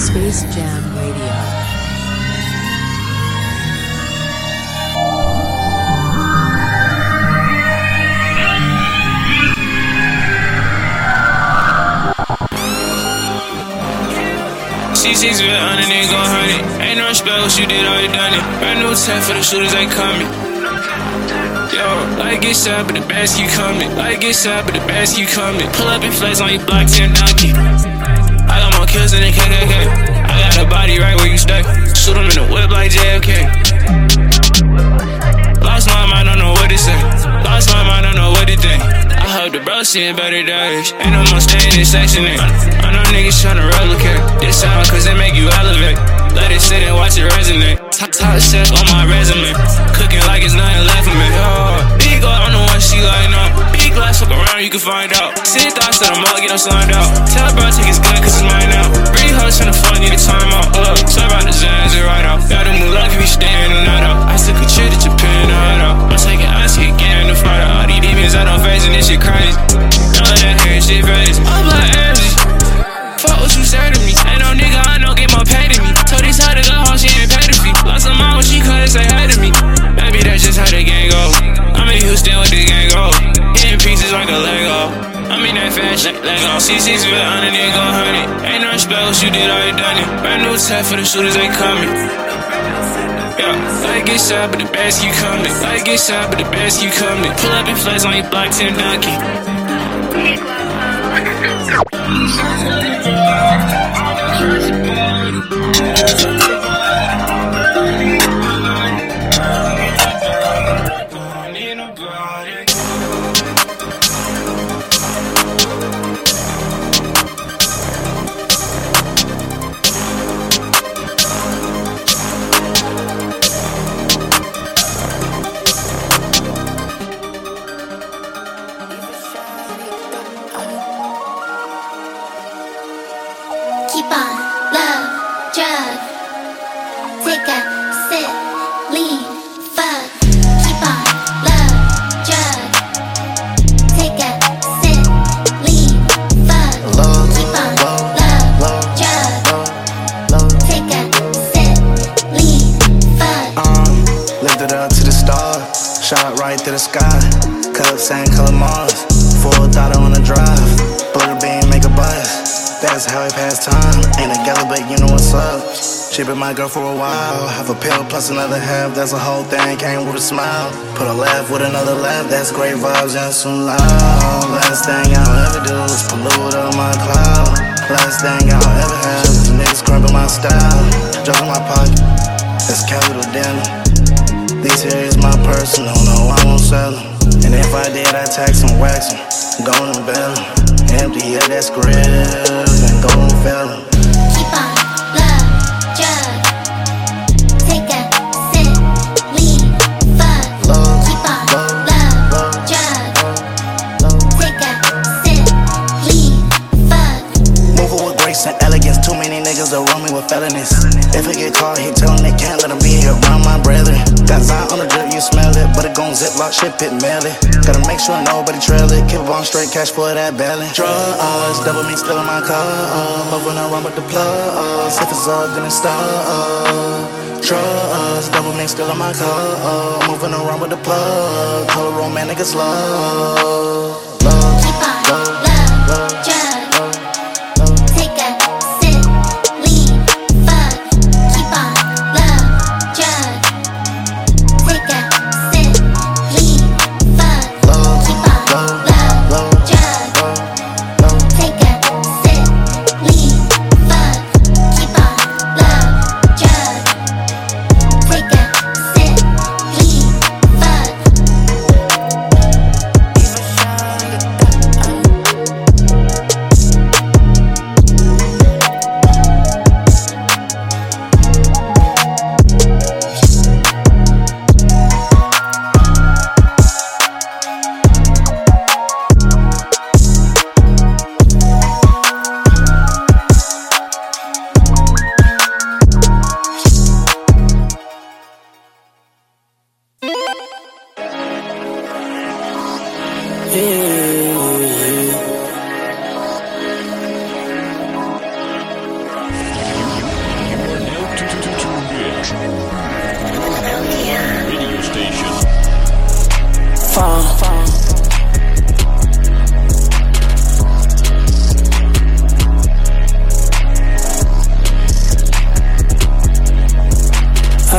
Space Jam Radio. C6 with on and ain't gon' hunt it. Ain't no spell what you did, already done it. Brand new tech for the shooters, ain't coming. Yo, like get shot, but the best keep coming. Like get shot, but the best keep coming. Pull up and flex on your block, 10 donkey. I got more kills than the KKK. I got a body right where you stay. Shoot him in the whip like JFK. Lost my mind, I don't know what to say. Lost my mind, don't know what to think. I hope the bro seeing better days. Ain't no more staying in section 8. I know niggas tryna replicate. This sound cause they make you elevate. Let it sit and watch it resonate. Top, top on my resume. Cooking like it's nothing left for me. Oh, big I'm the one she like now. Glass, fuck around, you can find out. Send thoughts to the mug, get them slimed out. Tell bro, take his gun, cause it's mine now. Bring her tryna fuck, need a time out. Uh, sorry about the Zans, it right out. Got a new luck, we staying the night out. I took a trip to Japan, the hide out. I'm taking ice, again, the fight out. All these demons I don't face, and this shit crazy. None of that hair, shit crazy. I'm like Angie. Fuck what you say to me. Ain't no nigga I know get more pay than me. Told this how to go home, she ain't pay the fee. Lost her mom when she couldn't say hi to me. Maybe that's just how the game go. I'm in Houston with the gang oh. go. Hitting pieces like a Lego. I'm in that fashion, Lego. C6 with underneath gon' hunt it. Ain't no respect what you did, already done it. Brand new tech for the shooters, they coming. Yeah, like get shot, but the best you coming. Like get shot, but the best you coming. Pull up and flex on your block, 10 donkey. Keep plus another half. That's a whole thing. Came with a smile. Put a laugh with another laugh. That's great vibes and some loud. Last thing I'll ever do is pollute up my cloud. Last thing I'll ever have is niggas scrubbing my style. Drop in my pocket. That's capital dinner. These here is my personal, no, I won't sell them. And if I did, I'd tax and wax them. Go and bell them. Empty, yeah, that's grill. And go and fill them. Niggas around me with felonies. If I get caught, he tell 'em they can't let let 'em be around my brethren. Got Zion on the drip, you smell it. But it gon' zip lock, ship it, mail it. Gotta make sure nobody trail it. Keep on straight cash for that belly. Drugs, double me still my car. Moving around with the plugs. If it's all, it's start. Drugs, double mix still my car. Moving around with the plug. Color romantic love. Love,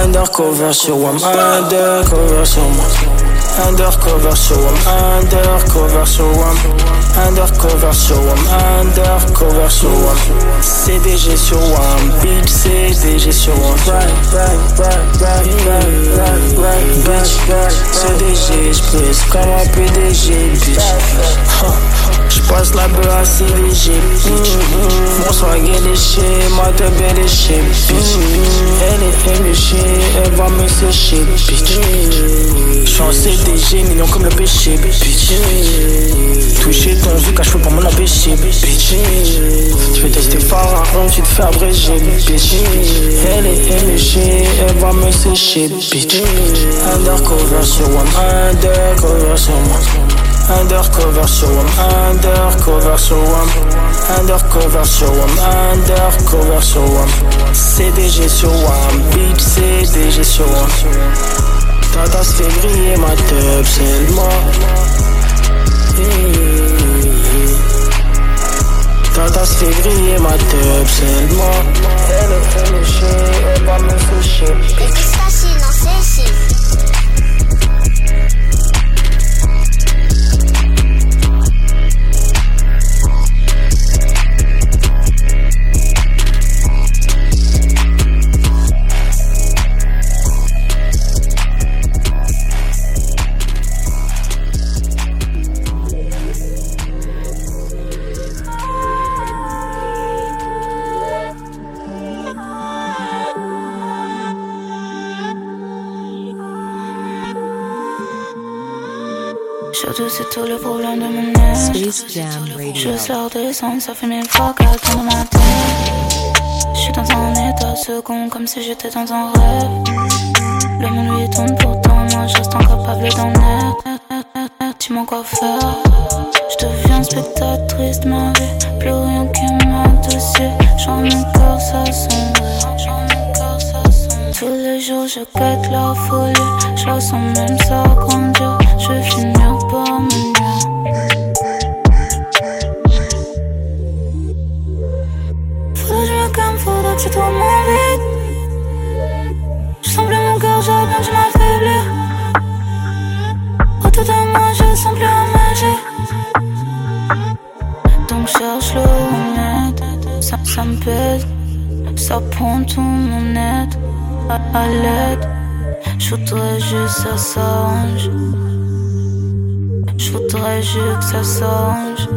Undercover sur WAM, undercover sur moi. Undercover sur WAM, undercover sur WAM Undercover sur WAM, undercover sur WAM CDG sur WAM, bitch CDG sur WAM bitch CDG, j'pèse comme un PDG, bitch Ma teub est léché, bitch Elle est éméchée, elle va me sécher, bitch J'suis en CDG, mignon comme le péché, bitch Toucher ton vu cache pour mon empêcher, bitch Tu veux tester pharaon, tu te fais abréger, bitch Elle est éméchée, elle va me sécher, bitch Undercover sur WAM, undercover sur moi Undercover sur WAM, undercover sur WAM Undercover sur WAM, undercover sur WAM CDG sur WAM, bitch CDG sur WAM Tata se fait griller ma teub, c'est le mort. Tata se fait griller ma teub, c'est le mort. Elle est fait elle va me c'est. Surtout c'est tout le problème de mon âge. Space Jam Radio. Je sors de sang, ça fait mille fois qu'elle tourne dans ma tête Je suis dans un état second comme si j'étais dans un rêve. Le monde lui tourne pourtant moi je reste incapable d'en être Dis-moi quoi faire Je deviens spectatrice de ma vie. Plus rien qui m'adoucit J'en mon ça sombre tous les jours je quête la folie. Je la sens même ça grandir. Je vais Faudrait que je me calme, faudrait que c'est toi mon Je sens plus mon cœur, j'aurais bien dû m'affaiblir Autour de moi sens plus la magie Donc cherche le remède Ça, me pèse Ça prend tout mon aide à, à l'aide. Je voudrais juste ça s'arrange. Je voudrais juste que ça s'arrange.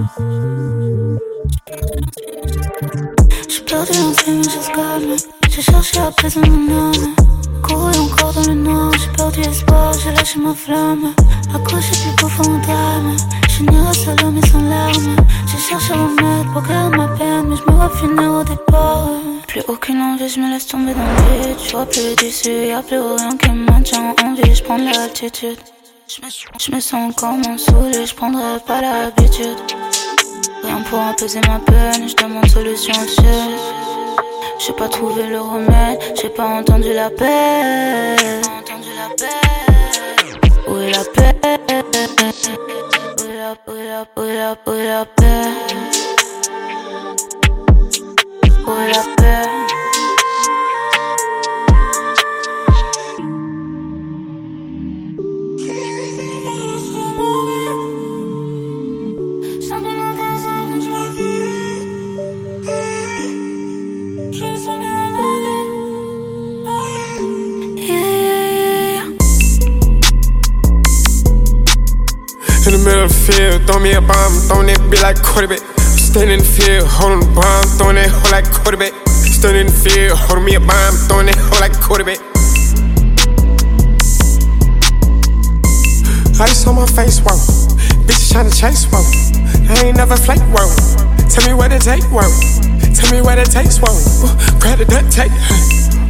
J'ai perdu l'entrée, mais je calme. J'ai cherché à apaiser mon âme. Couru encore dans le noir, j'ai perdu espoir, j'ai lâché ma flamme. Accroché plus profond mon drame. Je n'irai seul mais sans larmes. J'ai cherché à remettre pour garder ma peine, mais je me vois finir au départ. Plus aucune envie, je me laisse tomber dans le vide. Je vois plus d'issue, y'a plus rien qui me maintient en vie. Je prends de l'altitude. Je me sens comme un saoulé, je prendrai pas l'habitude. Rien pour apaiser ma peine, je demande solution au ciel. J'ai pas trouvé le remède, j'ai pas entendu la paix. Où est la paix? Où est la, où est la, où où est la paix? Où est la paix? Me a bomb, throwing that bitch like quarterback. Standing in the field, holding the bomb, throwing that hoe like quarterback. Standing in the field, holding me a bomb, throwing that hoe like quarterback. Ice on my face, whoa. Bitches tryna chase, whoa. I ain't never flake, whoa. Tell me what it take, whoa. Tell me what it takes, whoa. Grab the duct tape.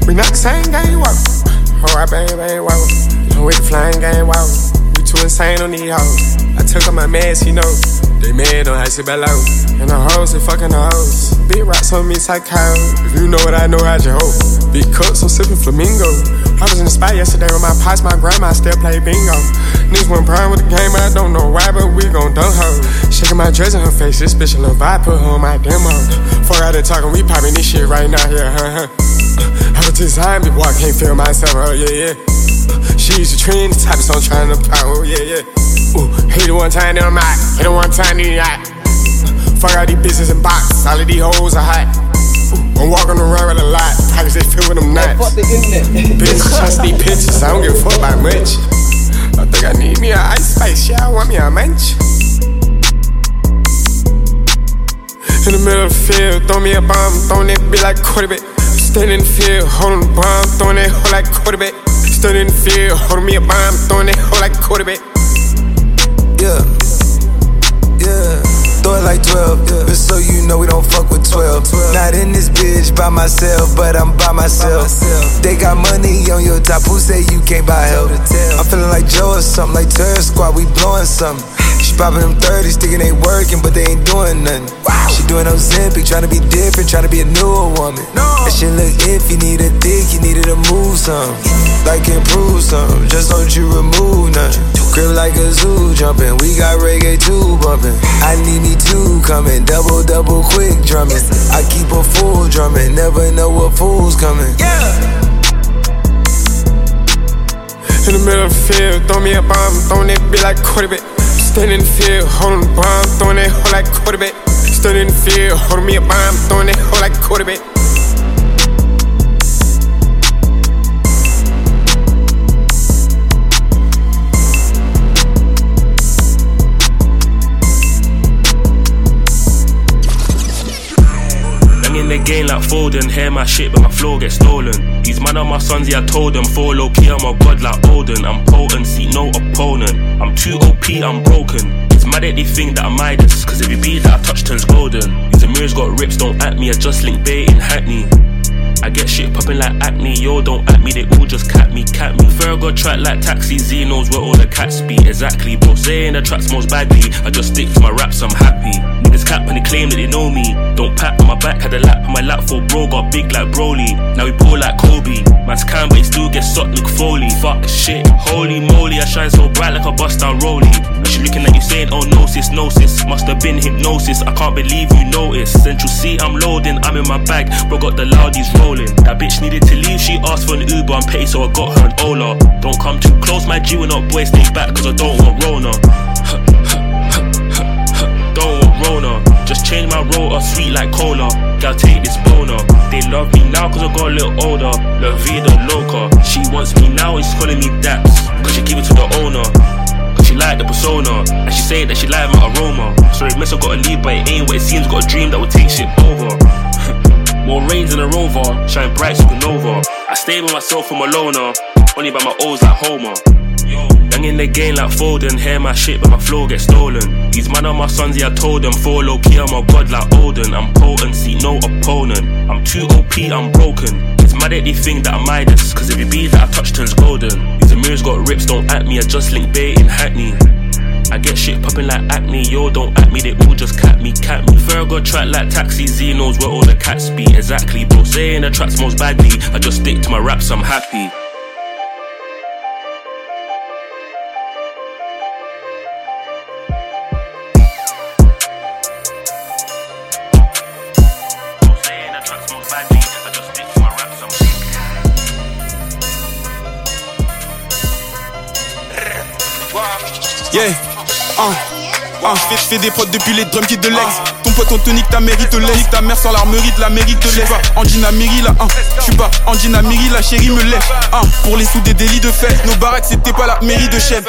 We not the same game, whoa. Oh, Alright, bang, bang, whoa. I'm with the flying game, whoa. We too insane on these hoes. I took off my mask, you know. They mad on how she below. And the hoes, they fucking the hoes. Big rocks on me, psycho. If you know what I know, how'd you hope? Big cups, I'm sipping flamingo. I was in the spot yesterday with my pops, my grandma still play bingo. Niggas went prime with the game, I don't know why, but we gon' dunk her. Shaking my dress in her face, this bitch a little vibe, put her on my demo. Fuck out there talking, we popping this shit right now, here, huh, huh. I was design me, boy, I can't feel myself, oh yeah, yeah. She's a train, the type of song trying to pound, oh yeah, yeah. Ooh, hate it one time, then I'm out. Hit it one time, then you out. Fuck all these bitches and box, all of these hoes are hot. I'm walking around with a lot, pockets they fill with them nuts. Fuck the internet. Bitch, trust these pictures, I don't give a fuck about much. I think I need me a ice spice, yeah, I want me a munch. In the middle of the field, throw me a bomb, throwing that bitch like quarterback. Standing in the field, holding the bomb, throwing that hoe like quarterback. Standing in the field, holding me a bomb, throwing that hoe like quarterback. Yeah. Yeah. Throw it like 12, yeah. But so you know we don't fuck with 12. 12. Not in this bitch by myself, but I'm by myself. They got money on your top, who say you can't buy help? I'm feeling like Joe or something, like Terror Squad, we blowing something. She popping them 30s, thinking they working, but they ain't doing nothing. She doing Ozempic, trying to be different, trying to be a newer woman. That shit look if you need a dick, you needed to move some. Like improve some, just don't you remove nothing. Grip like a zoo jumping, we got reggae too bumping. I need me two coming, double, double quick drumming. I keep a full drumming, never know what fool's coming. Yeah. In the middle of the field, throw me a bomb, throwing that bitch like quarterback. Standing in the field, holding the bomb, throwing that hoe like quarterback. Standing in the field, holding me a bomb, throwing that hoe like quarterback. The game like Foden, hear my shit, but my flow gets stolen. These man are my sons, yeah, I told them. Fall low key, I'm a god like Odin. I'm potent, see no opponent. I'm too OP, I'm broken. It's mad that they think that I'm Midas, cause if you beat that, I touch turns golden. These mirrors got rips, don't at me, I just link bait in Hackney. I get shit popping like acne, yo, don't at me, they all just cat me, cat me. Fergo track like taxi, knows where all the cats be, exactly. Bro, saying the tracks most badly, I just stick to my raps, I'm happy. Niggas cap and they claim that they know me. Don't pat on my back, had a lap on my lap for bro, got big like Broly. Now we pull like Kobe. Man's can, but he still gets sucked like Foley. Fuck shit, holy moly, I shine so bright like a bust down rollie. She looking at you saying, oh no sis, no sis. Must have been hypnosis, I can't believe you noticed. Central C, I'm loading, I'm in my bag, bro, got the loudies rolling. That bitch needed to leave, she asked for an Uber and pay, so I got her an Ola. Don't come too close, my G, when up, boy, stay back, cause I don't want Rona. don't want Rona. Just change my rotor, sweet like cola. Gotta take this boner. They love me now cause I got a little older. La vida loca. She wants me now, it's calling me Daps. Cause she give it to the owner. Cause she like the persona. And she say that she like my aroma. Sorry, miss, I gotta leave, but it ain't what it seems. Got a dream that will take shit over. More rains than a rover, shine bright supernova. I stay by myself, I'm a loner. Only by my O's like Homer. In the game like Foden, hear my shit, but my flow gets stolen. These man are my sons, yeah, I told them. Fall low key, I'm a god like Odin. I'm potent, see no opponent. I'm too OP, I'm broken. It's mad that they think that I'm Midas, cause if you beat that, I touch turns golden. These mirrors got rips, don't at me, I just link bait in Hackney. I get shit popping like acne, yo, don't at me, they all just cat me, cat me. Fergo track like taxi, Z knows where all the cats be, exactly. Bro, saying the tracks most badly, I just stick to my raps, I'm happy. Yeah. Uh. Uh, fais, fais des potes depuis les drum kits de l'ex. Ton pote Anthony, ta mérite te laisse. Ta mère sans l'armerie de la mérite te laisse. Angina Miri là, hein. J'suis pas Angina Miri, la chérie me lève. Hein. Pour les sous des délits de fait. Nos baraques, c'était pas la mairie de chef.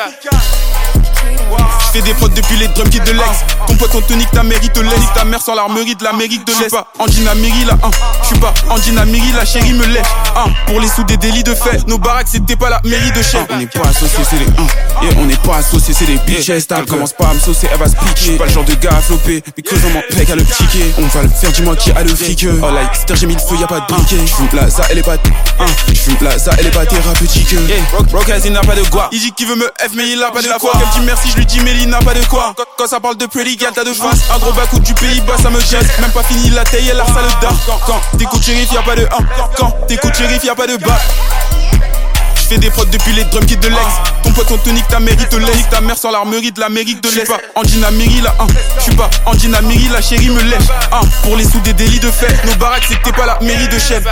Fais des potes depuis les drum kits de l'ex. Ton pote Anthony, ta mérite te laisse. Ta mère sans l'armerie de l'Amérique de l'Est. pas Angina Miri là, hein. J'suis pas Angina Miri, la chérie me lève. Hein. Pour les sous des délits de fait. Nos baraques, c'était pas la mairie de chef. On n'est pas associés, c'est des 1. Yeah, on n'est pas associés, c'est des bitches. Elle commence pas à me saucer, elle va se piquer. J'suis pas le genre de gars à flopper. Because on m'en pèque à le piquer. On va le faire, dis-moi qui a le fric. Oh like, j'ai mis le feu, y'a pas de briquet. J'fume là, ça, elle est pas. J'fume là, ça, elle est pas thérapeutique. Yeah, Rock, il n'a pas de quoi. Il dit qu'il veut me F, mais il a pas de quoi. Elle dit merci, je lui dis, mais il n'a pas de quoi. Quand, quand ça parle de pretty girl, t'as de face. Un gros du pays bas, ça me jette. Même pas fini la taille, elle a ça le dard. Quand, t'écoutes shérif, y'a pas de 1. Quand t'écoutes shérif, y'a pas de bas. J'fais des prods depuis les drum kits de l'ex. Ton pote Anthony, ta mérite te laisse. Ta mère sans l'armerie de l'Amérique de l'Est. pas Angina Miri là, hein. J'suis pas Angina Miri, la chérie me lèche. Hein. Pour les sous des délits de fait. Nos baraques, c'était pas la mairie de chef.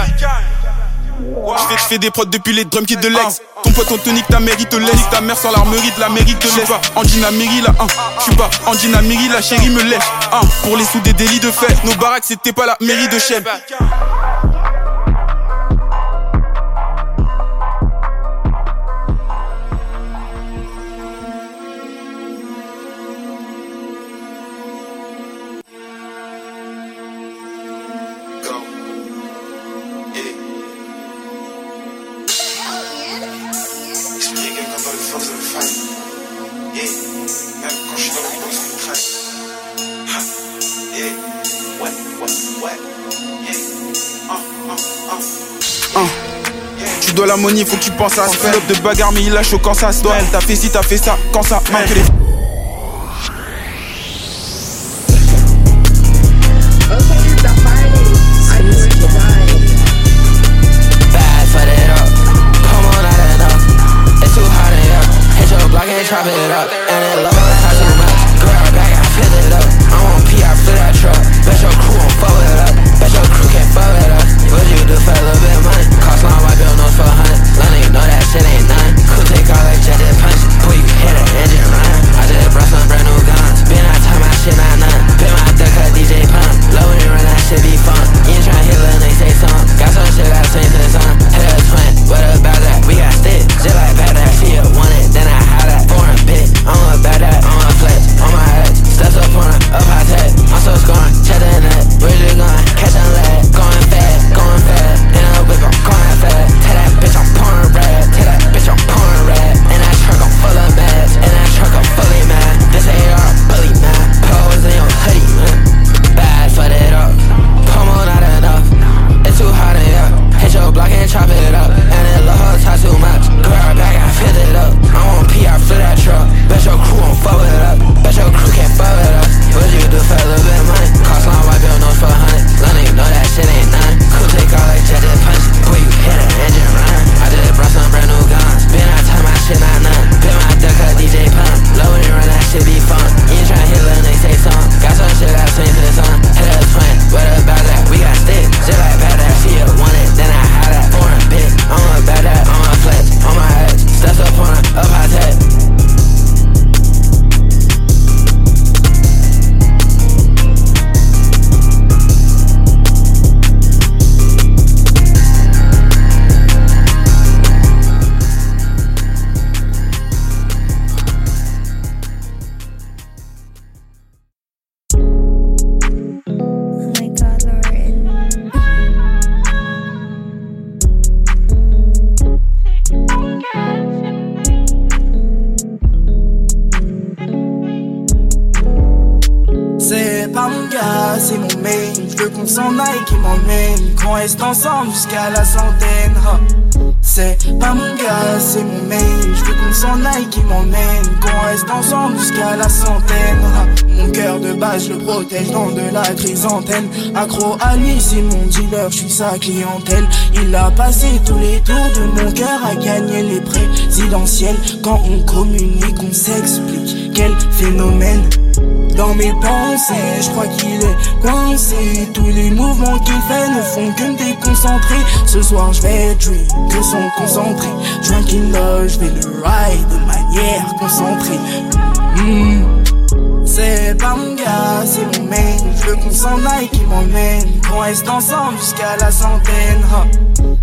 Je fais, des prods depuis les drums qui de l'ex. Ton pote on te nique, ta mère il te laisse. Ta mère sans l'armerie de la mairie te laisse. Angina Miri là, hein. Je suis pas Angina Miri, la chérie me laisse. Hein. Pour les sous des délits de fait. Nos baraques c'était pas la mairie de chef. La money, faut que tu penses à ça. de bagarre, mais il lâche quand ça se doit. Elle t'a fait si t'as fait ça, quand ça manque les. trapping Accro à lui, c'est mon dealer, je suis sa clientèle. Il a passé tous les tours de mon cœur à gagner les présidentielles. Quand on communique, on s'explique. Quel phénomène! Dans mes pensées, je crois qu'il est coincé. Tous les mouvements qu'il fait ne font que me déconcentrer. Ce soir, je vais drink, que son concentré. Drunk in je vais le ride de manière concentrée. Hmm. C'est pas mon gars, c'est mon main. Je veux qu'on s'en aille, qu'il m'emmène. Qu'on reste ensemble jusqu'à la centaine.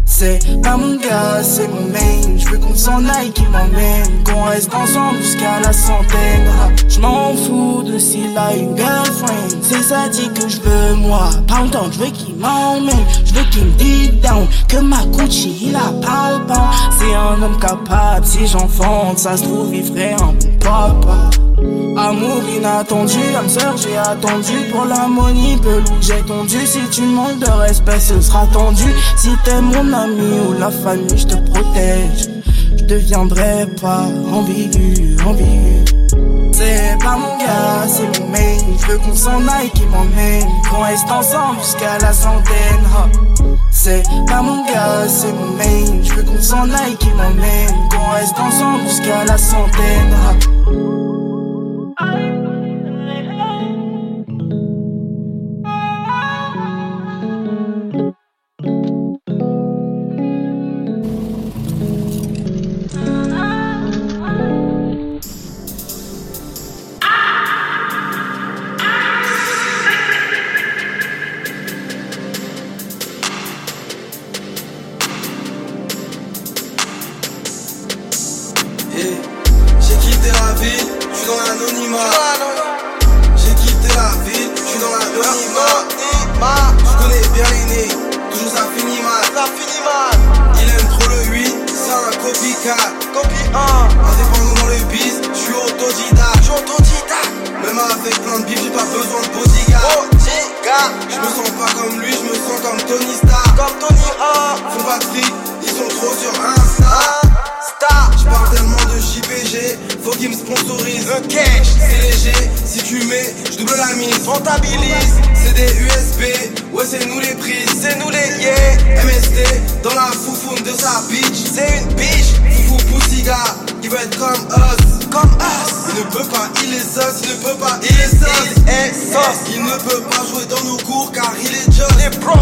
C'est pas mon gars, c'est mon main. Je veux qu'on s'en aille, qu'il m'emmène. Qu'on reste ensemble jusqu'à la centaine. ha. Je m'en fous de s'il a une girlfriend. C'est ça dit que je veux moi. Pas autant, je veux qu'il m'emmène. Je veux qu'il me deep down. Que ma Gucci, il a pas le pan. C'est un homme capable. Si j'enfante, ça se trouve, il ferait un bon papa. Amour inattendu, âme sœur, j'ai attendu pour l'harmonie, pelou, j'ai tendu. Si tu manques de respect, ce sera tendu. Si t'es mon ami ou la famille, je te protège. Je deviendrai pas ambigu, ambigu. C'est pas mon gars, c'est mon main. Je veux qu'on s'en aille, qui m'emmène. Qu'on reste ensemble jusqu'à la centaine. C'est pas mon gars, c'est mon main. Je veux qu'on s'en aille, qui m'emmène. Qu'on reste ensemble jusqu'à la centaine. Le cash, c'est léger. Si tu mets, je double la mise. Rentabilise. C'est des USB, ouais, c'est nous les prises. C'est nous les yeah. MST, dans la foufoune de sa bitch. C'est une bitch. Foufou poussiga, il veut être comme us. Comme us. Il ne peut pas, il est sauce. Il ne peut pas, il est sauce. Il est sauce. Il ne peut pas jouer dans nos cours car il est. Il est pro.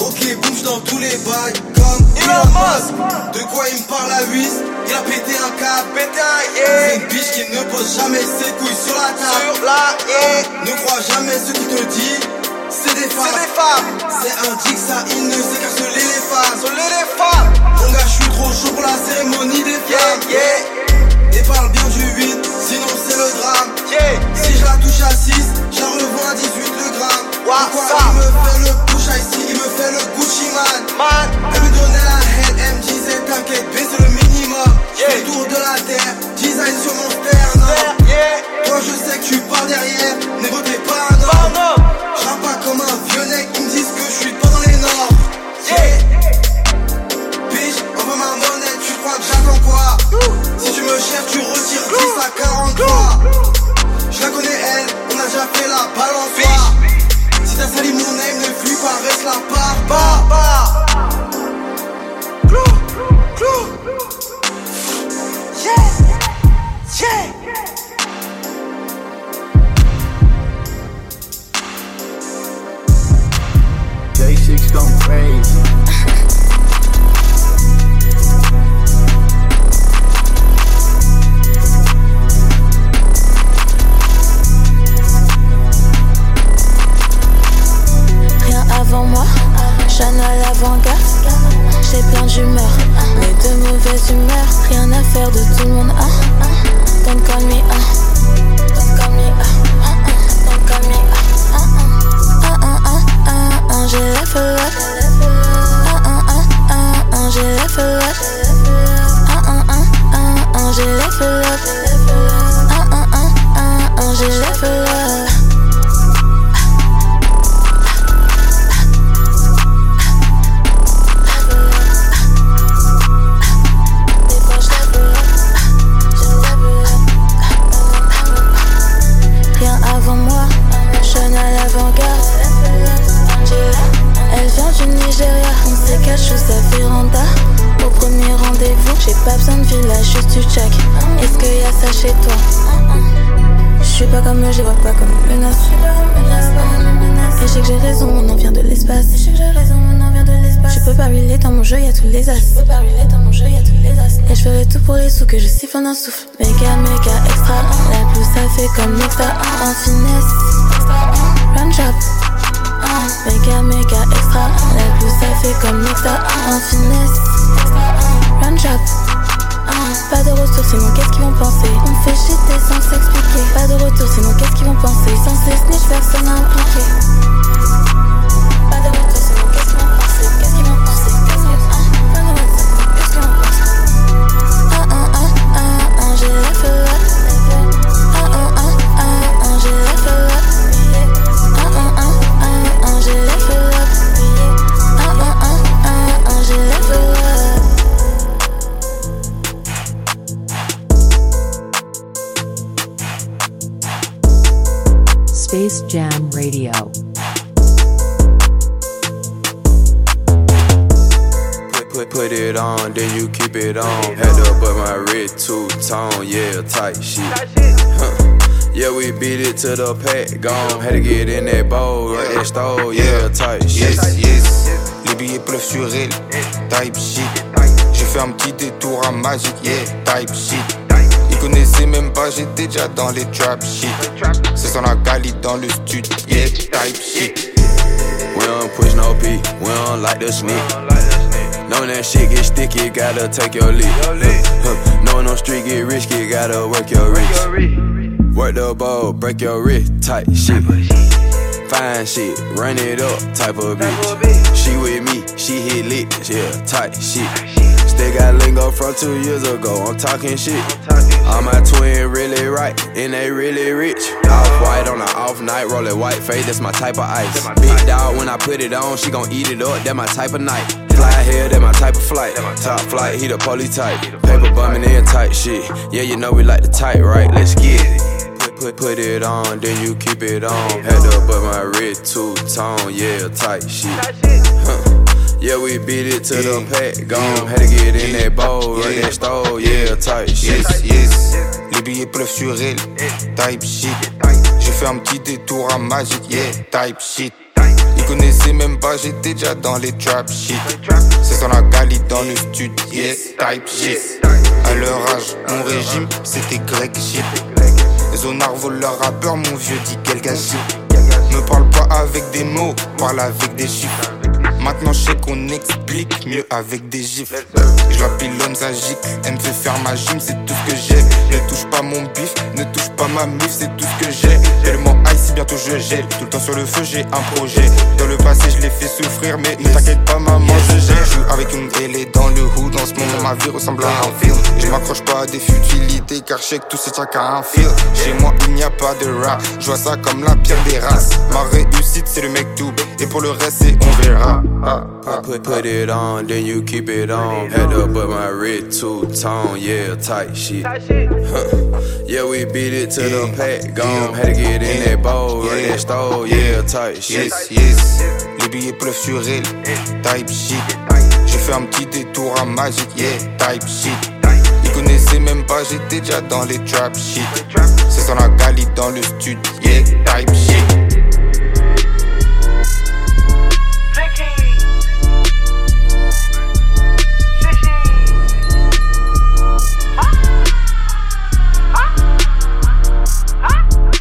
Ok, bouge dans tous les bails comme Elon Musk. De quoi il me parle à 8 Il a pété un câble, pété un yeah. C'est une biche qui ne pose jamais ses couilles sur la table. Sur la yeah. Ne crois jamais ce qu'il te dit. C'est des femmes. C'est des femmes. C'est un dick, ça, il ne sait qu'à se les femmes. Se les femmes. Mon gars, je suis trop chaud pour la cérémonie des femmes. Yeah, yeah. Et parle bien du 8, sinon c'est le drame. Yeah. Si je la touche à 6, je la revends à 18 le gramme. Pourquoi il me fait le push ici, il me fait le Gucci man. man. Elle me donnait la head, elle me disait t'inquiète, B c'est le minimum. Yeah. Le tour de la terre, design sur mon sternum. Yeah. Toi je sais que tu pars derrière, négro t'es pas un homme. Je pas comme un vieux nec, ils me disent que je suis pas dans les normes. Yeah. Bitch, envoie ma monnaie, tu crois que j'attends quoi? Si tu me cherches, tu retires 10 à 43. Je la connais elle, on a déjà fait la balançoire. T'as sali mon name, reste là, part, part, part. Clou, clou. Yeah, yeah. J6 going crazy. Humeur. Rien à faire de tout le monde. Ah. Un souffle. Méga, méga extra. La blouse, ça fait comme extra. En finesse. Run job. Méga, méga extra. La blouse, ça fait comme extra. En finesse. Run job. Pas de retour, sinon qu'est-ce qu'ils vont penser? On fait jeter sans s'expliquer Pas de retour, sinon qu'est-ce qu'ils vont penser? Sans ces snitch, personne impliqué then you keep it on. Had to put my red two tone, yeah, tight shit. Huh. Yeah, we beat it to the pack, gone. Had to get in that bowl, right that stove, yeah, tight shit. Yes, yes. Les billets pleuvent sur elle, type shit. J'ai fait un petit détour à Magic, yeah, type shit. Ils connaissaient même pas, j'étais déjà dans les trap shit. C'est son Agali dans le studio, yeah, type shit. We don't push no P, we don't like the sneak. Know that shit get sticky, gotta take your lead. Huh, huh. Know no street get risky, gotta work your wrist. Work the boat, break your wrist, tight shit. Fine shit, run it up, type of bitch. She with me, she hit lit, yeah, tight shit. Still got lingo from two years ago, I'm talking shit. All my twin really right, and they really rich. Off white on an off night, rolling white fade. that's my type of ice. Big dog, when I put it on, she gon' eat it up, that my type of night. Fly here, that my type of flight. Top flight, he the poly type. Paper bumming in tight shit. Yeah, you know we like the tight, right? Let's get it. Put, put it on, then you keep it on. Had to put my wrist two tone, yeah, tight shit. Huh. Yeah, we beat it to the pack, gone. Had to get in that bowl, run that stove, yeah, tight shit. Yes, yes. Les billets pleuvent sur elle. Type shit. J'ai fait un petit détour à Magic, yeah. Type shit. Ils connaissaient même pas, j'étais déjà dans les trap shit. C'est son la Gali dans le studio, yeah. Type shit. À leur âge, mon régime, c'était grec shit. Les zonards volent leur rappeur, mon vieux dit quel gâchis. Me parle pas avec des mots, parle avec des chiffres. Maintenant je sais qu'on explique mieux avec des gifs. Je la pilonne, ça gicle, elle me fait faire ma gym, c'est tout ce que j'ai. Ne touche pas mon bif, ne touche pas ma mif, c'est tout ce que j'ai. Tellement ice, bientôt je gèle. Tout le temps sur le feu, j'ai un projet. Dans le passé, je l'ai fait souffrir, mais ne t'inquiète pas, maman, je gère. Je joue avec une télé dans le hood, en ce moment ma vie ressemble à un film. Je m'accroche pas à des futilités, car je sais que tout c'est qu'à un fil. Chez moi, il n'y a pas de rap, je vois ça comme la pire des races. Ma réussite, c'est le mec tout, et pour le reste, c'est on verra. Ah, ah, Put, put it on, then you keep it on. Had to put my wrist two tone, yeah, tight shit. Yeah, we beat it to the pack, gone. Had to get in that bowl, run that stove, yeah, tight shit. Yes, yes. Les billets pleuvent sur elle. Type shit. J'ai fait un petit détour à Magic, yeah. Type shit. Ils connaissaient même pas, j'étais déjà dans les trap shit. C'est son la Gali dans le studio, yeah. Type shit.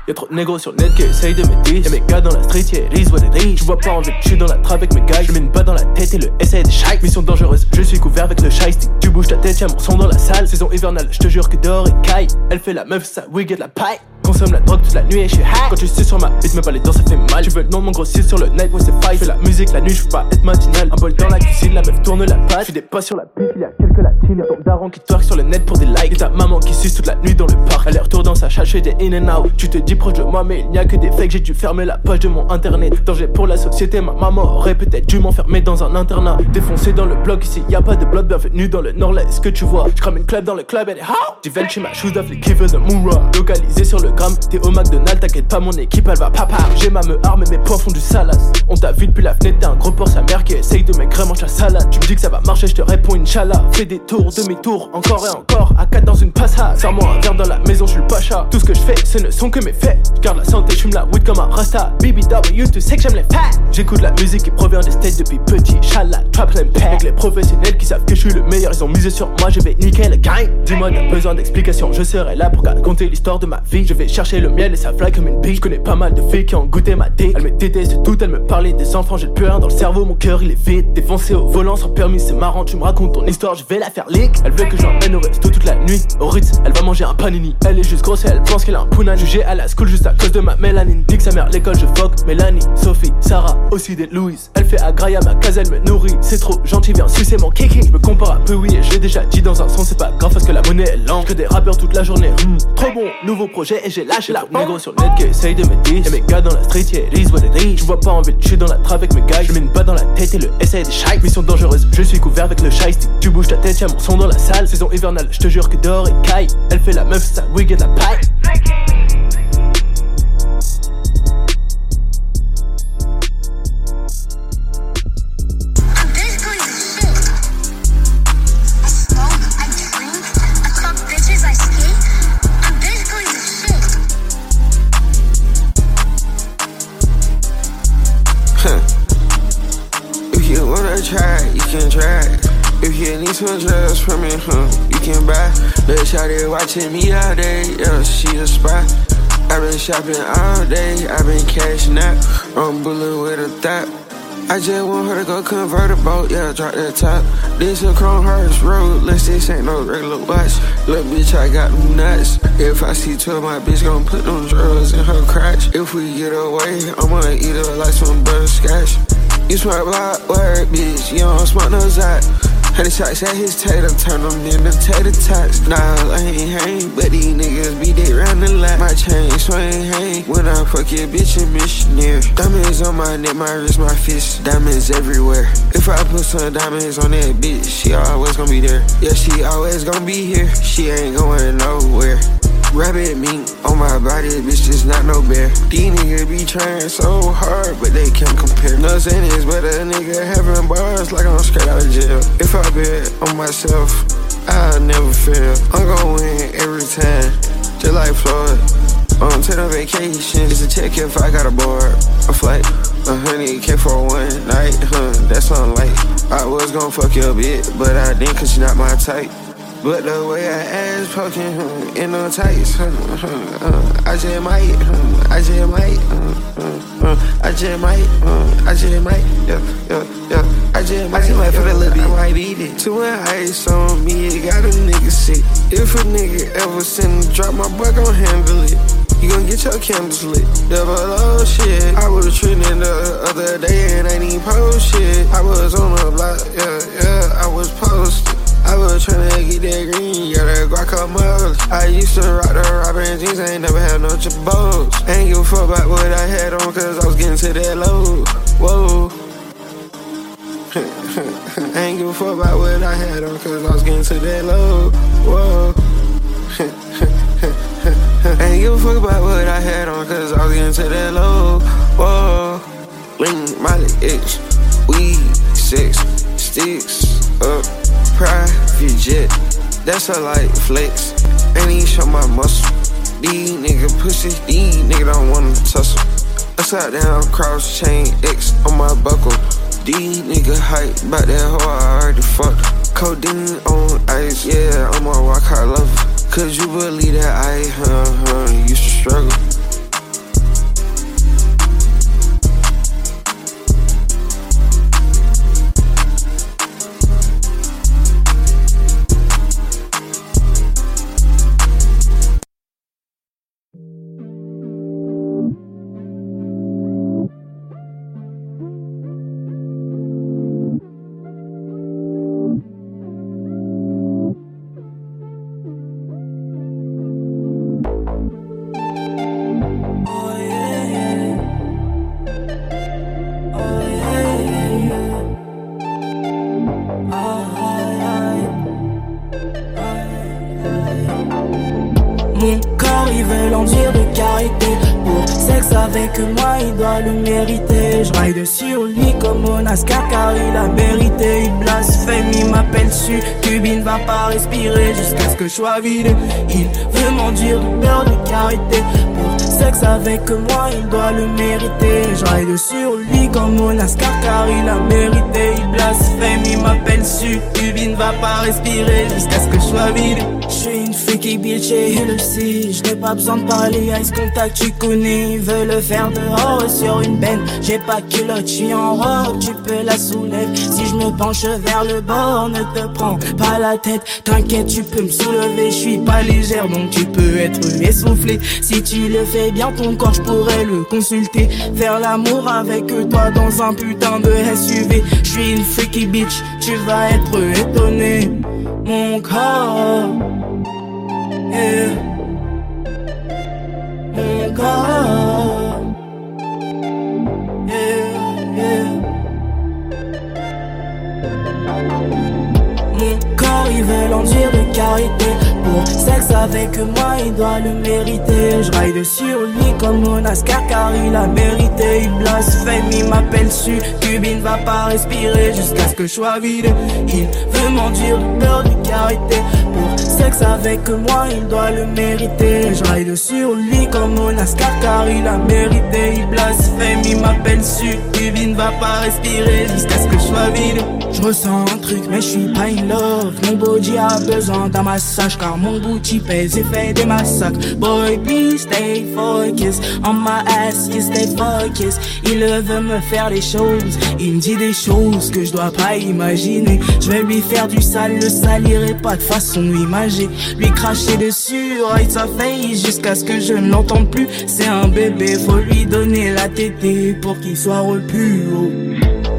Y'a trop de négros sur le net qui essayent de me dire Y'a mes gars dans la street, yeah, it is what it is. Je vois pas en je suis dans la trap avec mes gars. Je mets une balle dans la tête et le essai des shite. Mission dangereuse, je suis couvert avec le shiesty. Tu bouges ta tête, y'a mon son dans la salle. Saison hivernale, je te jure que dehors et caille. Elle fait la meuf, ça wig et la paille. Consomme la drogue toute la nuit et je suis high. Quand tu suis sur ma bite, me les dents, ça fait mal. Tu veux le nom de mon sur le night, ouais, c'est fight. Fais la musique la nuit, je veux pas être matinal. Un bol dans la cuisine, la meuf tourne la page. J'fais des pas sur la piste, il y a quelques latines. Ton daron qui twerk sur le net pour des likes. Et ta maman qui suce toute la nuit dans le parc. Elle est retour dans sa chasse des in and out. Tu te dis proche de moi, mais il n'y a que des fakes. J'ai dû fermer la page de mon internet. Danger pour la société, ma maman aurait peut-être dû m'enfermer dans un internat. Défoncé dans le bloc, ici y a pas de bloc. Bienvenue dans le nord, là, est-ce que tu vois? J'crame une club dans le club, elle est how? J'ai chez ma shoes off, les. Localisé sur le t'es au McDonald's, t'inquiète pas, mon équipe elle va papa. J'ai ma me arme et mes points font du salade. On t'a vu depuis la fenêtre, t'es un gros porc, sa mère qui essaye de maigrir, mange la salade. Tu me dis que ça va marcher, je te réponds Inch'Allah. Fais des tours, demi-tours, encore et encore. À 4 dans une passade. Sors-moi un verre dans la maison, je suis le pacha. Tout ce que je fais, ce ne sont que mes faits. Je garde la santé, je la weed comme un rasta. BBW, tu sais que j'aime les fat. J'écoute la musique qui provient des states depuis petit. Chala, trap. Avec les professionnels qui savent que je suis le meilleur, ils ont misé sur moi, je vais niquer le gang. Dis-moi, t'as besoin d'explications, je serai là pour raconter l'histoire de ma vie. Je vais chercher le miel et ça fly comme une. Je connais pas mal de filles qui ont goûté ma dick. Elle me déteste tout, elle me parlait des enfants, j'ai plus rien dans le cerveau, mon cœur il est vide. Défoncé au volant sans permis, c'est marrant, tu me racontes ton histoire, je vais la faire leak. Elle veut que je l'emmène au resto toute la nuit. Au Ritz, elle va manger un panini. Elle est juste grosse et elle pense qu'elle a un punani. Jugé à la school juste à cause de ma mélanine. Nique sa mère, l'école, je fuck. Mélanie, Sophie, Sarah, aussi des Louise. Elle fait agraille à ma case, elle me nourrit. C'est trop gentil, viens sucer mon kiki. Je me compare un peu, oui, et j'ai déjà dit dans un son, c'est pas grave parce que la monnaie est lente. Que des rappeurs toute la journée. Hmm, trop bon, nouveau projet et j'ai lâché la sur le net qui essaye de me dire. Y'a mes gars dans la street, yeah, it is what it is. Je vois pas en ville, je suis dans la trap avec mes gars. Je mets une balle dans la tête et le essai des shite. Mission dangereuse, je suis couvert avec le shiesty. Tu bouges ta tête, y'a mon son dans la salle. Saison hivernale, je te jure que dehors et caille. Elle fait la meuf, ça wig et de la paille. Watching me all day, yeah, she a spy. i been shopping all day, i been cashing out. I'm bullet with a thought. I just want her to go convert a boat, yeah, drop that top. This a Chrome Hearts road, let's this ain't no regular watch. Little bitch, I got them nuts. If I see 12, my bitch gon' put them drugs in her crotch. If we get away, I'ma eat her like some butterscotch. You smart block word, bitch, you don't smart no zot. Honey shots at his tater, turn them into tater tots. Nah, I ain't hang, but these niggas be they round the lot. My chain swing hang when I fuck your bitch a missionary. Diamonds on my neck, my wrist, my fist, diamonds everywhere. If I put some diamonds on that bitch, she always gonna be there. Yeah, she always gonna be here. She ain't going nowhere. Rabbit meat on my body, bitch, just not no bear. These niggas be trying so hard, but they can't compare. No saying is, but a nigga having bars like I'm straight out of jail. If I bet on myself, I'll never fail. I'm gonna win every time, just like Floyd. Um, take on vacation, just to check if I got a board, a flight. A honey K for one night, huh? That's unlike. I was gonna fuck your bitch, but I didn't cause she not my type. But the way I ass poking huh, in the tights, huh, huh, uh, I just might, huh, I just might, uh, uh, uh, I just might, uh, I just might, yeah, yeah, yeah, I just might, I just might for a little bit, I might eat it. Two and ice on me, it got a nigga sick. If a nigga ever send a drop, my boy gon' handle it. You gon' get your candles lit. Double oh shit. I was trending the other day and I ain't post shit. I was on the block, yeah, yeah, I was. I was tryna get that green, got that guacamole. I used to rock the Robin jeans, I ain't never had no jabos. Ain't give a fuck about what I had on, cause I was getting to that low. Whoa. ain't give a fuck about what I had on, cause I was getting to that low. Whoa. ain't give a fuck about what I had on, cause I was getting to that low. Whoa. Lean, Molly, X, weed, six, sticks, up private jet. That's a light flex. Ain't even show my muscle. These nigga pussy, these nigga don't wanna tussle. Upside down cross chain X on my buckle. These nigga hype about that hoe I already fucked. Codeine on ice, yeah, I'm a rock hard lover. Cause you believe that I, huh, huh, used to struggle. Sexe avec moi, il doit le mériter. Je ride sur lui comme au NASCAR car il a mérité. Il blasphème, il m'appelle su. Cubine va pas respirer jusqu'à ce que je sois vidé. Il veut m'enduire de beurre de carité. Pour sexe avec moi, il doit le mériter. Je ride sur lui comme au NASCAR car il a mérité. Il blasphème, il m'appelle su. Cubine va pas respirer jusqu'à ce que je sois vidé. Je suis une freaky bitch et il le. Je n'ai pas besoin de parler, ice contact, tu connais. Veut le faire dehors sur une benne. J'ai pas culotte, je suis en robe, tu peux la soulever. Si je me penche vers le bord, ne te prends pas la tête. T'inquiète, tu peux me soulever, je suis pas légère, donc tu peux être essoufflé. Si tu le fais bien, ton corps, je pourrais le consulter. Faire l'amour avec toi dans un putain de SUV. Je suis une freaky bitch, tu vas être étonné. Mon corps. Avec moi, il doit le mériter. Je ride sur lui comme au NASCAR car il a mérité. Il blasphème, il m'appelle su. Cubine va pas respirer jusqu'à ce que je sois vidé. Il veut de beurre de carité. Sexe avec moi, il doit le mériter. Je ride sur lui comme au NASCAR car il a mérité. Il blasphème, il m'appelle su. Cubine va pas respirer jusqu'à ce que je sois vide. Je ressens un truc, mais je suis pas in love. Mon body a besoin d'un massage, car mon booty pèse et fait des massacres. Boy, please stay focus. On my ass, you stay focus. Il veut me faire des choses, il me dit des choses que je dois pas imaginer. Je vais lui faire du sale, le salirai pas de façon Lui cracher dessus, right sa jusqu'à ce que je ne plus. C'est un bébé, faut lui donner la tétée pour qu'il soit repu.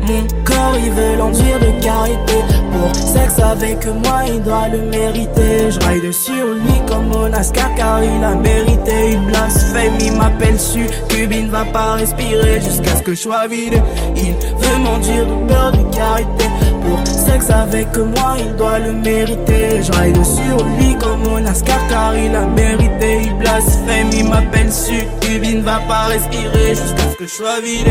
Mon corps il veut l'enduire de carité Pour sexe avec moi il doit le mériter. Je ride sur lui comme au NASCAR car il a mérité. Il blasphème, il m'appelle su. Cubine va pas respirer jusqu'à ce que je sois vide Il veut m'enduire de beurre de carité Pour sexe avec moi il doit le mériter. Je ride sur lui comme au NASCAR car il a mérité. Il blasphème, il m'appelle su Cubine va pas respirer jusqu'à ce que je sois vide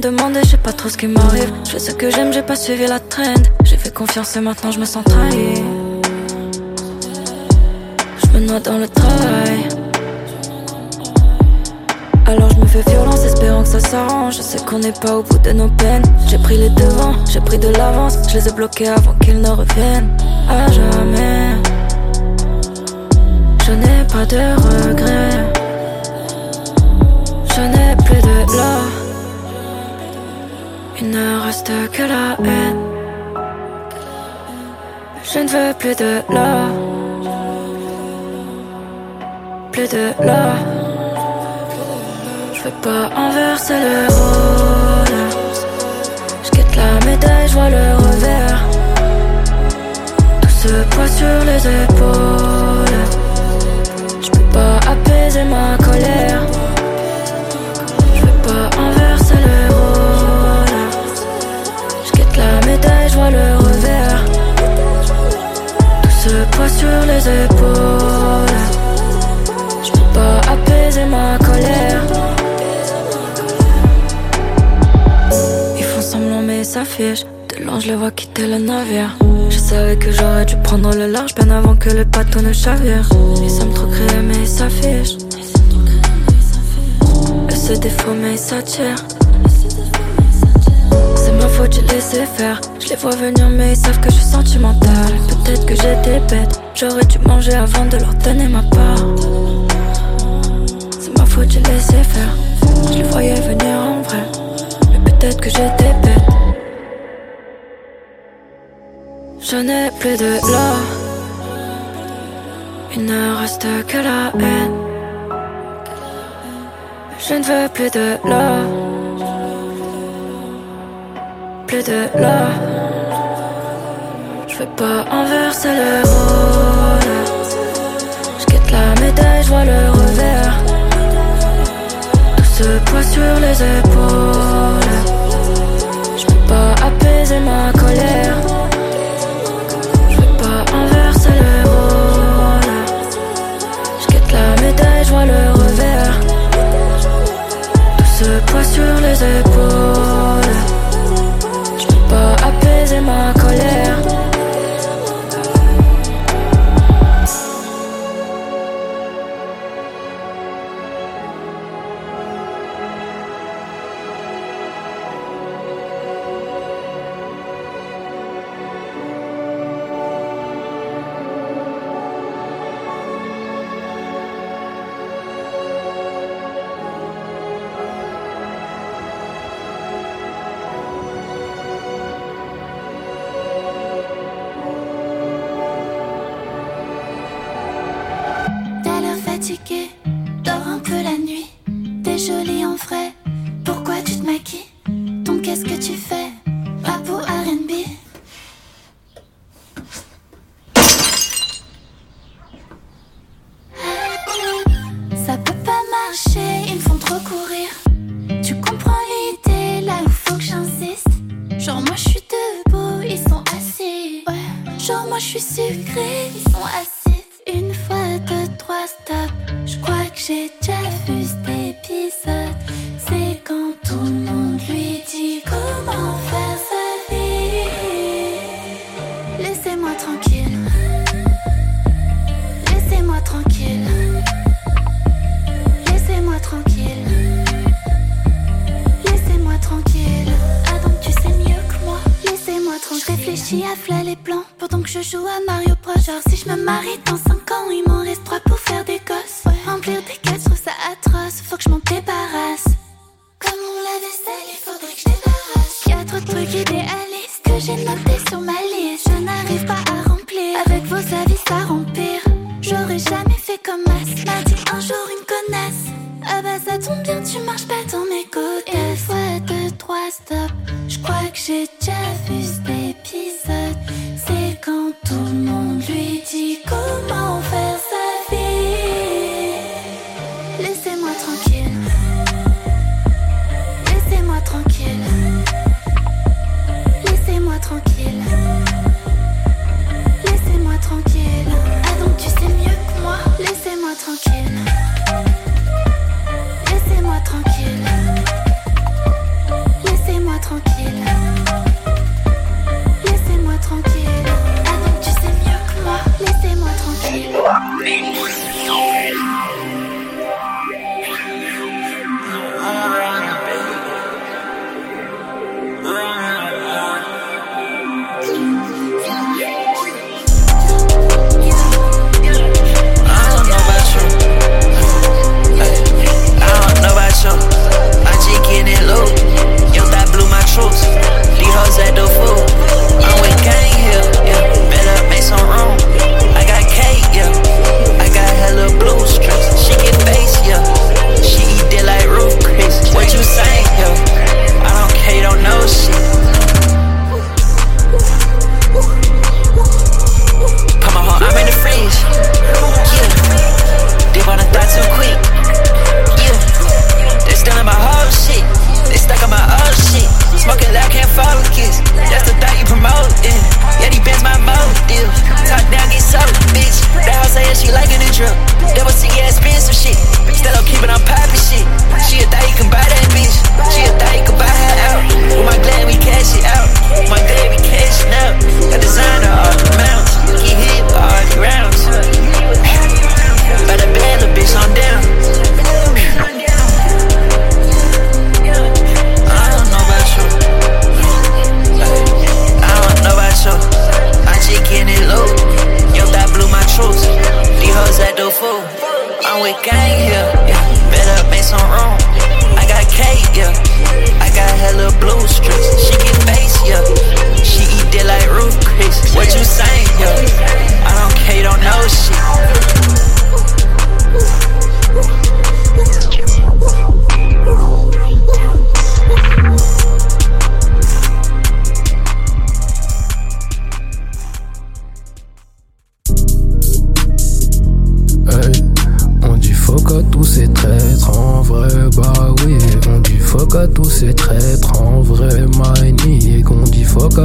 demandé, je sais pas trop ce qui m'arrive. Je fais ce que j'aime, j'ai pas suivi la trend. J'ai fait confiance et maintenant je me sens trahi. Je me noie dans le travail. Alors je me fais violence, espérant que ça s'arrange. Je sais qu'on n'est pas au bout de nos peines. J'ai pris les devants, j'ai pris de l'avance. Je les ai bloqués avant qu'ils ne reviennent. À jamais. Je n'ai pas de regrets. Je n'ai plus de là. Il ne reste que la haine. Je ne veux plus de là. Plus de là. Je veux pas inverser le rôle. Je quitte la médaille, je vois le revers. Tout ce poids sur les épaules. Je peux pas apaiser ma colère. Je veux pas inverser je vois le revers. Tout ce poids sur les épaules. Je peux pas apaiser ma colère. Ils font semblant mais s'affichent. De loin je les vois quitter le navire. Je savais que j'aurais dû prendre le large bien avant que le bateau ne chavire. Ils semblent trop créer mais ils s'affichent. Eux se défaut mais ils s'attirent. J'ai laissé faire. Je les vois venir mais ils savent que je suis sentimentale. Peut-être que j'étais bête. J'aurais dû manger avant de leur donner ma part. C'est ma faute, j'ai laissé faire. Je les voyais venir en vrai. Mais peut-être que j'étais bête. Je n'ai plus de là. Il ne reste que la haine. Je ne veux plus de là. Plus de là. Je veux pas inverser le rôle. Je quitte la médaille, je vois le revers. Tout ce poids sur les épaules. Je peux pas apaiser ma colère. Je veux pas inverser le rôle. Je quitte la médaille, je vois le revers. Tout ce poids sur les épaules. Apaiser ma colère.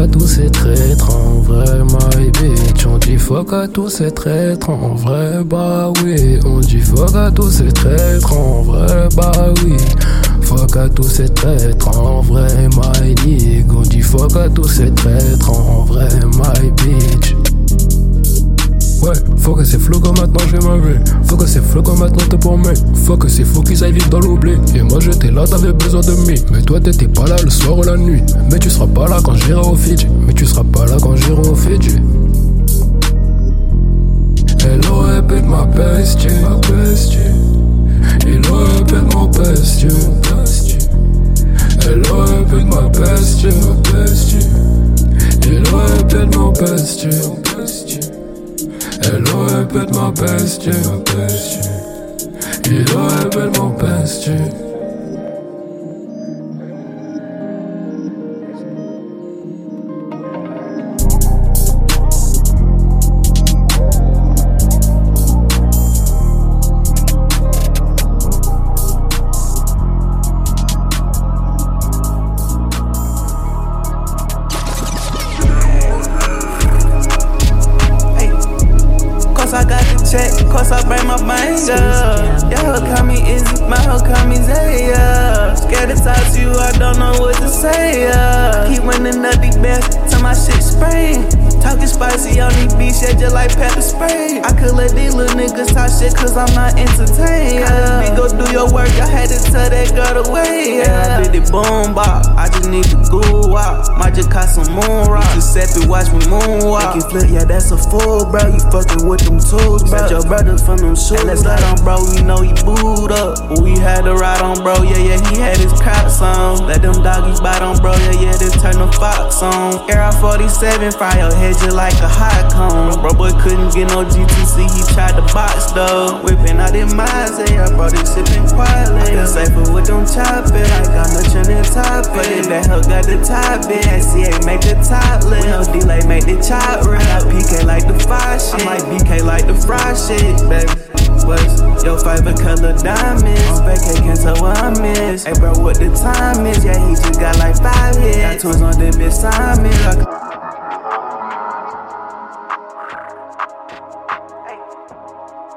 qu'à tous être traître en vrai, my bitch. On dit fuck à tous être traître en vrai, bah oui. On dit fuck à tous être traître en vrai, bah oui. Fuck à tous ces traîtres en vrai, my nigga. On dit fuck à tous ces traîtres en vrai, my bitch. Faut que c'est flocons maintenant j'ai ma vie. Faut que c'est flocons maintenant te promets. Faut que c'est faux qu'ils aillent vivre dans l'oubli. Et moi j'étais là, t'avais besoin de mi. Mais toi t'étais pas là le soir ou la nuit. Mais tu seras pas là quand j'irai au Fidji. Mais tu seras pas là quand j'irai au Fidji. Hello, répète ma bestie, ma bestie. Hello, répète mon bestie. Hello, répète ma bestie, ma bestie. Hello, répète mon bestie, bestie répète ma bestie. Il répète mon bestie. Might just caught some moon rock. Giuseppe, watch me moonwalk. Make flip, yeah, that's a fool, bro. You fucking with them tools, bro. Set your brother from them shoes. Hey, let's slide on, bro. We know he booed up. But we had to ride on, bro. Yeah, yeah, he had his crops on. Let them doggies bite on, bro. Yeah, yeah, this turn the fox on. Air 47, fire your head just like a hot cone. Bro, boy couldn't get no GTC, he tried to box though. Whipping out in minds, yeah, bro, this sipping quietly. I safer with them chop it. I got no on the top But if that hoe got the top it. SCA make the top. No delay, make the chop got PK like the fire shit. I like BK like the fry shit, baby. What's your favorite color diamonds? On tell what I miss. Hey, bro, what the time is? Yeah, he just got like five hits. Got twins on the bitch, Simon.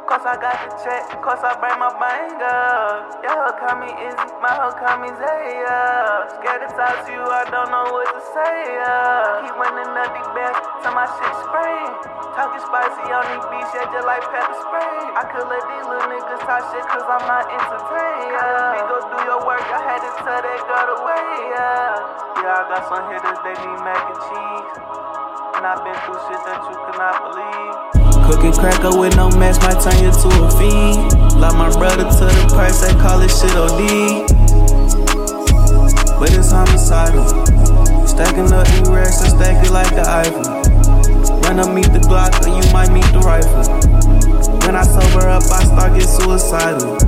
Like, I got the check, cause I bring my bang up. Your hoe call me Izzy, my hoe call me Zaya. Scared to talk to you, I don't know what to say. Uh. Keep winning the best till my shit spring. Talking spicy on these beats, yeah, just like pepper spray. I could let these little niggas talk shit cause I'm not entertained. Yeah. Me go do your work, I had to tell that girl wait. Yeah, yeah I got some hitters, they need mac and cheese. And I've been through shit that you could not believe. Cooking cracker with no match might turn you to a fiend. Like my brother to the price, they call it shit OD. But it's homicidal. Stacking up the racks and stack it like the ivory. When I meet the Glock, or you might meet the rifle. When I sober up, I start get suicidal.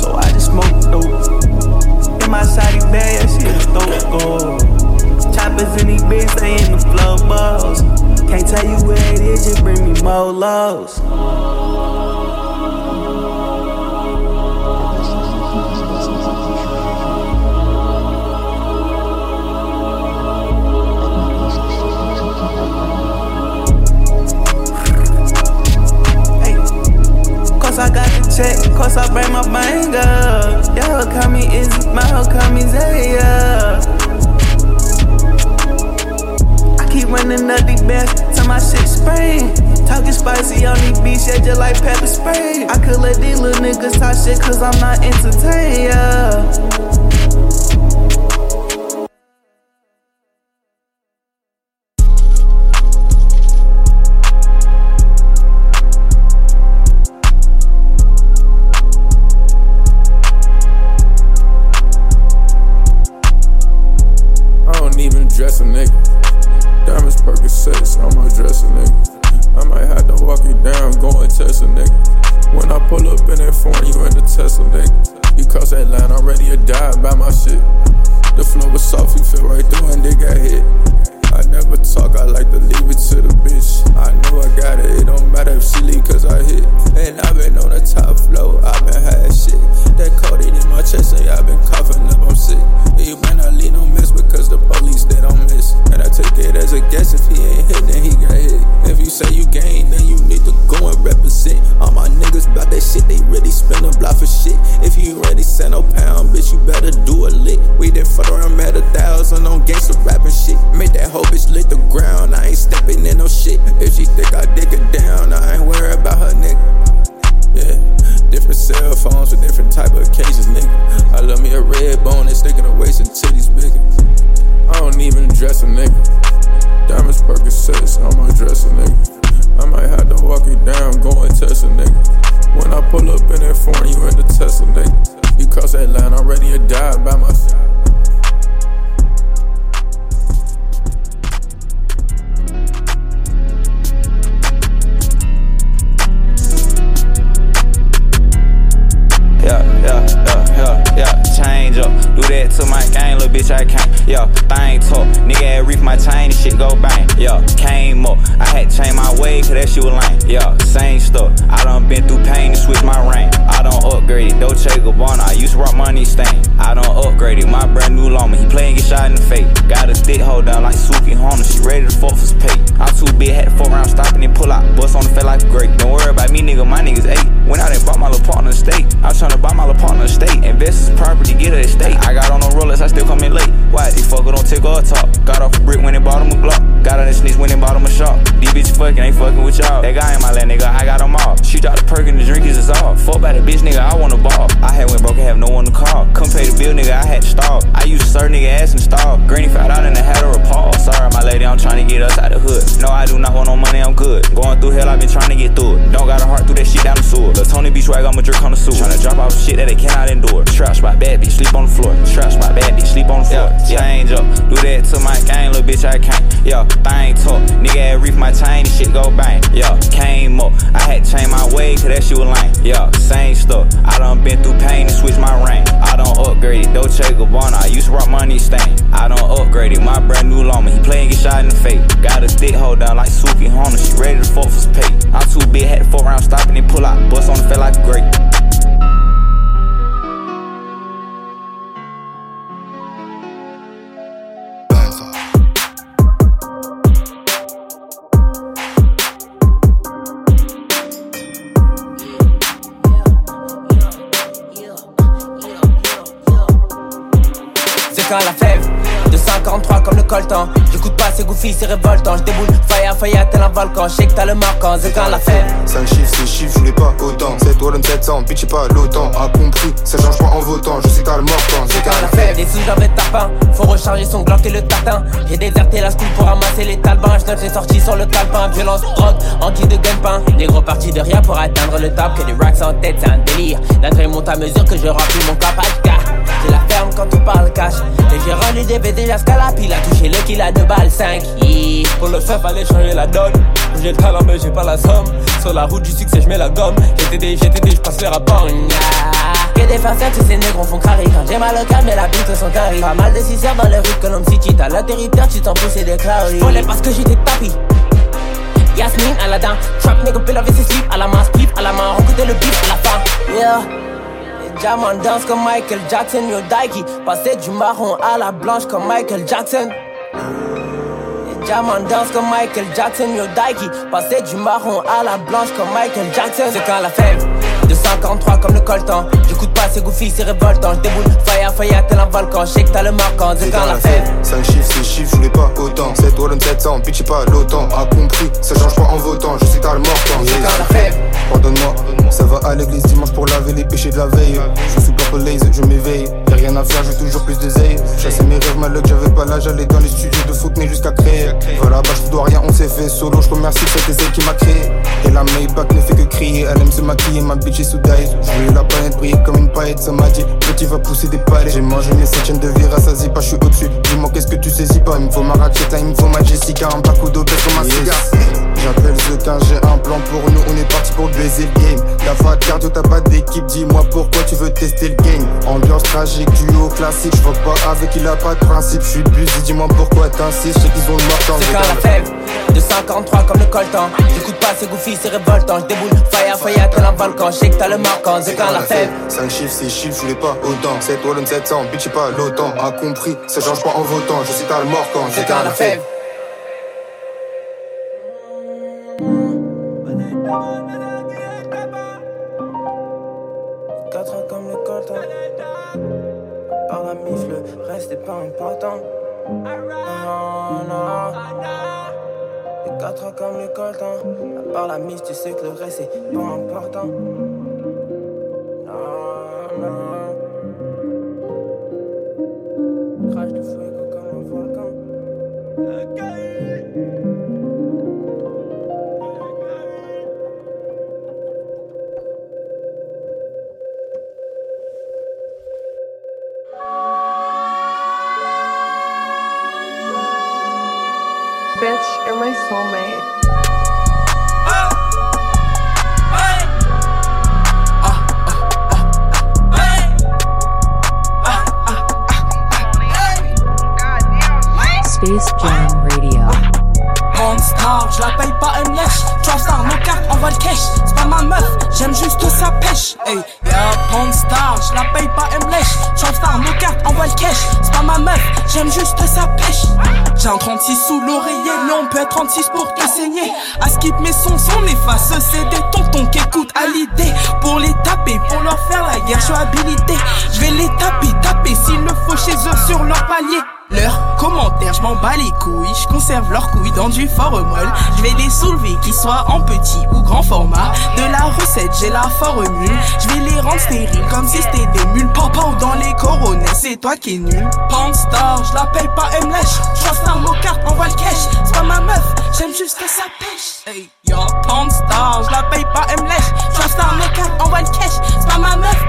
So I just smoke dope. In my shotty bag, yeah, shit dope gold. More lows. Cause I got the check, cause I bring my bang up. Your hoe call me Izzy, my hoe call me Zaya I keep running up the best till my shit spray. Talking spicy on these beats, yeah, just like pepper spray. I could let these little niggas talk shit cause I'm not entertained, yeah. I can't. Yeah, thing talk. Nigga, had reef my chain, this shit go bang. Yeah, came up. I had to change my way, cause that shit was lame. Yeah, same stuff. I done been through pain and switch my rank. I done upgraded. Dolce Gabbana, I used to rock money stain. I done upgraded. My brand new llama, he playing get shot in the face. Got a thick hold down like Suki Honda, she ready to fuck for pay. I'm too big, had to fuck around, stopping and pull out. Bust on the fat like grape. Volcan. J'sais que t'as le marquant, c'est quand la fève. 5 chiffres, 6 chiffres, je voulais pas autant. 7 wallon 700, bitch, pas l'autant. A compris, ça change pas en votant. Je sais que t'as le mortant, c'est quand la fève. Des sous de tapin, faut recharger son Glock et le tatin. J'ai déserté la school pour ramasser les talbans. J'note les sorties sur le calepin. Violence, drogue, anti de gagne-pain. Des gros partis de rien pour atteindre le top. Que des racks en tête, c'est un délire. La grille monte à mesure que je remplis mon cap J'ai la ferme quand on parle cash. Et j'ai rendu des DVD jusqu'à la pile. A touché le kill à 2 balles 5. Yeah. Pour le faire, fallait changer la donne. J'ai le talent, mais j'ai pas la somme. Sur la route du succès, je mets la gomme. GTD, GTD, je passe les rapports. Que des facettes, tous ces négros font carré. Quand j'ai mal au calme, mais la bite sont carré. Pas mal de cisseurs dans le rue Colombe City. T'as le territoire, tu t'en pousses et déclaré. Volé parce que j'étais tapis. Yasmine, Aladdin, trap nigga, pill avec ses slip, à la main, split, à la main, recouter le beat à la fin. Yeah. Diamant danse comme Michael Jackson, yo Daiki. Passer du marron à la blanche comme Michael Jackson. Diamant danse comme Michael Jackson, yo Daiki. Passer du marron à la blanche comme Michael Jackson. C'est quand la fève de 53 comme le coltan. J'écoute pas c'est goofy, c'est révoltant. J'déboule, fire, fire, tel un volcan. J'sais que t'as le marquant, c'est quand la fève. 5 chiffres, 6 chiffres, je voulais pas autant. 7 wallon 700, bitch, pas l'autant. A compris, ça change pas en votant. Je sais que t'as le mortant, c'est quand la fève. Pardonne-moi, ça va à l'église dimanche pour laver les péchés de la veille. Je suis purple lazy, je m'éveille. Y'a rien à faire, j'ai toujours plus de zeille. Chassé mes rêves, malheur, j'avais pas l'âge, j'allais dans les studios de foot, mais jusqu'à créer. Voilà, bah je dois rien, on s'est fait solo. Je remercie cette elle qui m'a créé. Et la Maybach ne fait que crier, elle aime se maquiller, ma bitch est sous. Je voulais la planète briller comme une paillette, ça m'a dit. Petit va pousser des palais. J'ai mangé mes septièmes de vie, rassasie pas, je suis au-dessus. Dis-moi qu'est-ce que tu saisis pas, il me faut ma Ratcheta, il me faut ma Jessica, un pack d'obèse comme un cigare. J'appelle 15, j'ai un plan pour nous, on est parti pour baiser le game. T'as pas de cardio, t'as pas d'équipe, dis-moi pourquoi tu veux tester le game. Ambiance tragique, duo classique, je pas avec, il a pas de principe. Je suis busy, dis-moi pourquoi t'insistes, je sais qu'ils ont le mort C'est quand la fève de 53 comme le coltan. J'écoute pas c'est goofy, c'est révoltant. J'déboule, fire, fire, tel un volcan. J'sais que t'as le marquant, c'est quand la fève. 5 chiffres, 6 chiffres, je voulais pas autant. 7 wallon 700, bitch, pas l'autant. A compris, ça change pas en votant. Je sais t'as le mort quand c'est quand la fève. La mif, le reste est pas important. Non, non. Les quatre ans comme le coltan. À part la mif, tu sais que le reste est pas important. Non, non. Crash de fuego comme un volcan. Leurs couilles dans du formol. Je vais les soulever, qu'ils soient en petit ou grand format. De la recette, j'ai la formule. Je vais les rendre stériles comme si c'était des mules. Papa ou dans les coronets, c'est toi qui es nul. Panstar, je la paye pas, elle me lèche. Transtar nos cartes, envoie le cash. C'est pas ma meuf, j'aime juste que ça pêche. Hey, yo, Panstar, je la paye pas, elle me lèche. Transtar nos cartes, envoie le cash. C'est pas ma meuf,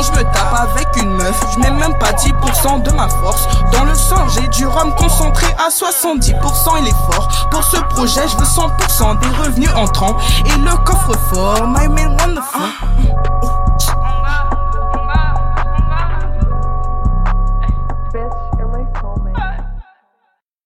Quand je me tape avec une meuf, je mets même pas 10% de ma force. Dans le sang, j'ai du rhum concentré à 70%, il est fort. Pour ce projet, je veux 100% des revenus entrants et le coffre-fort. My man, the fuck?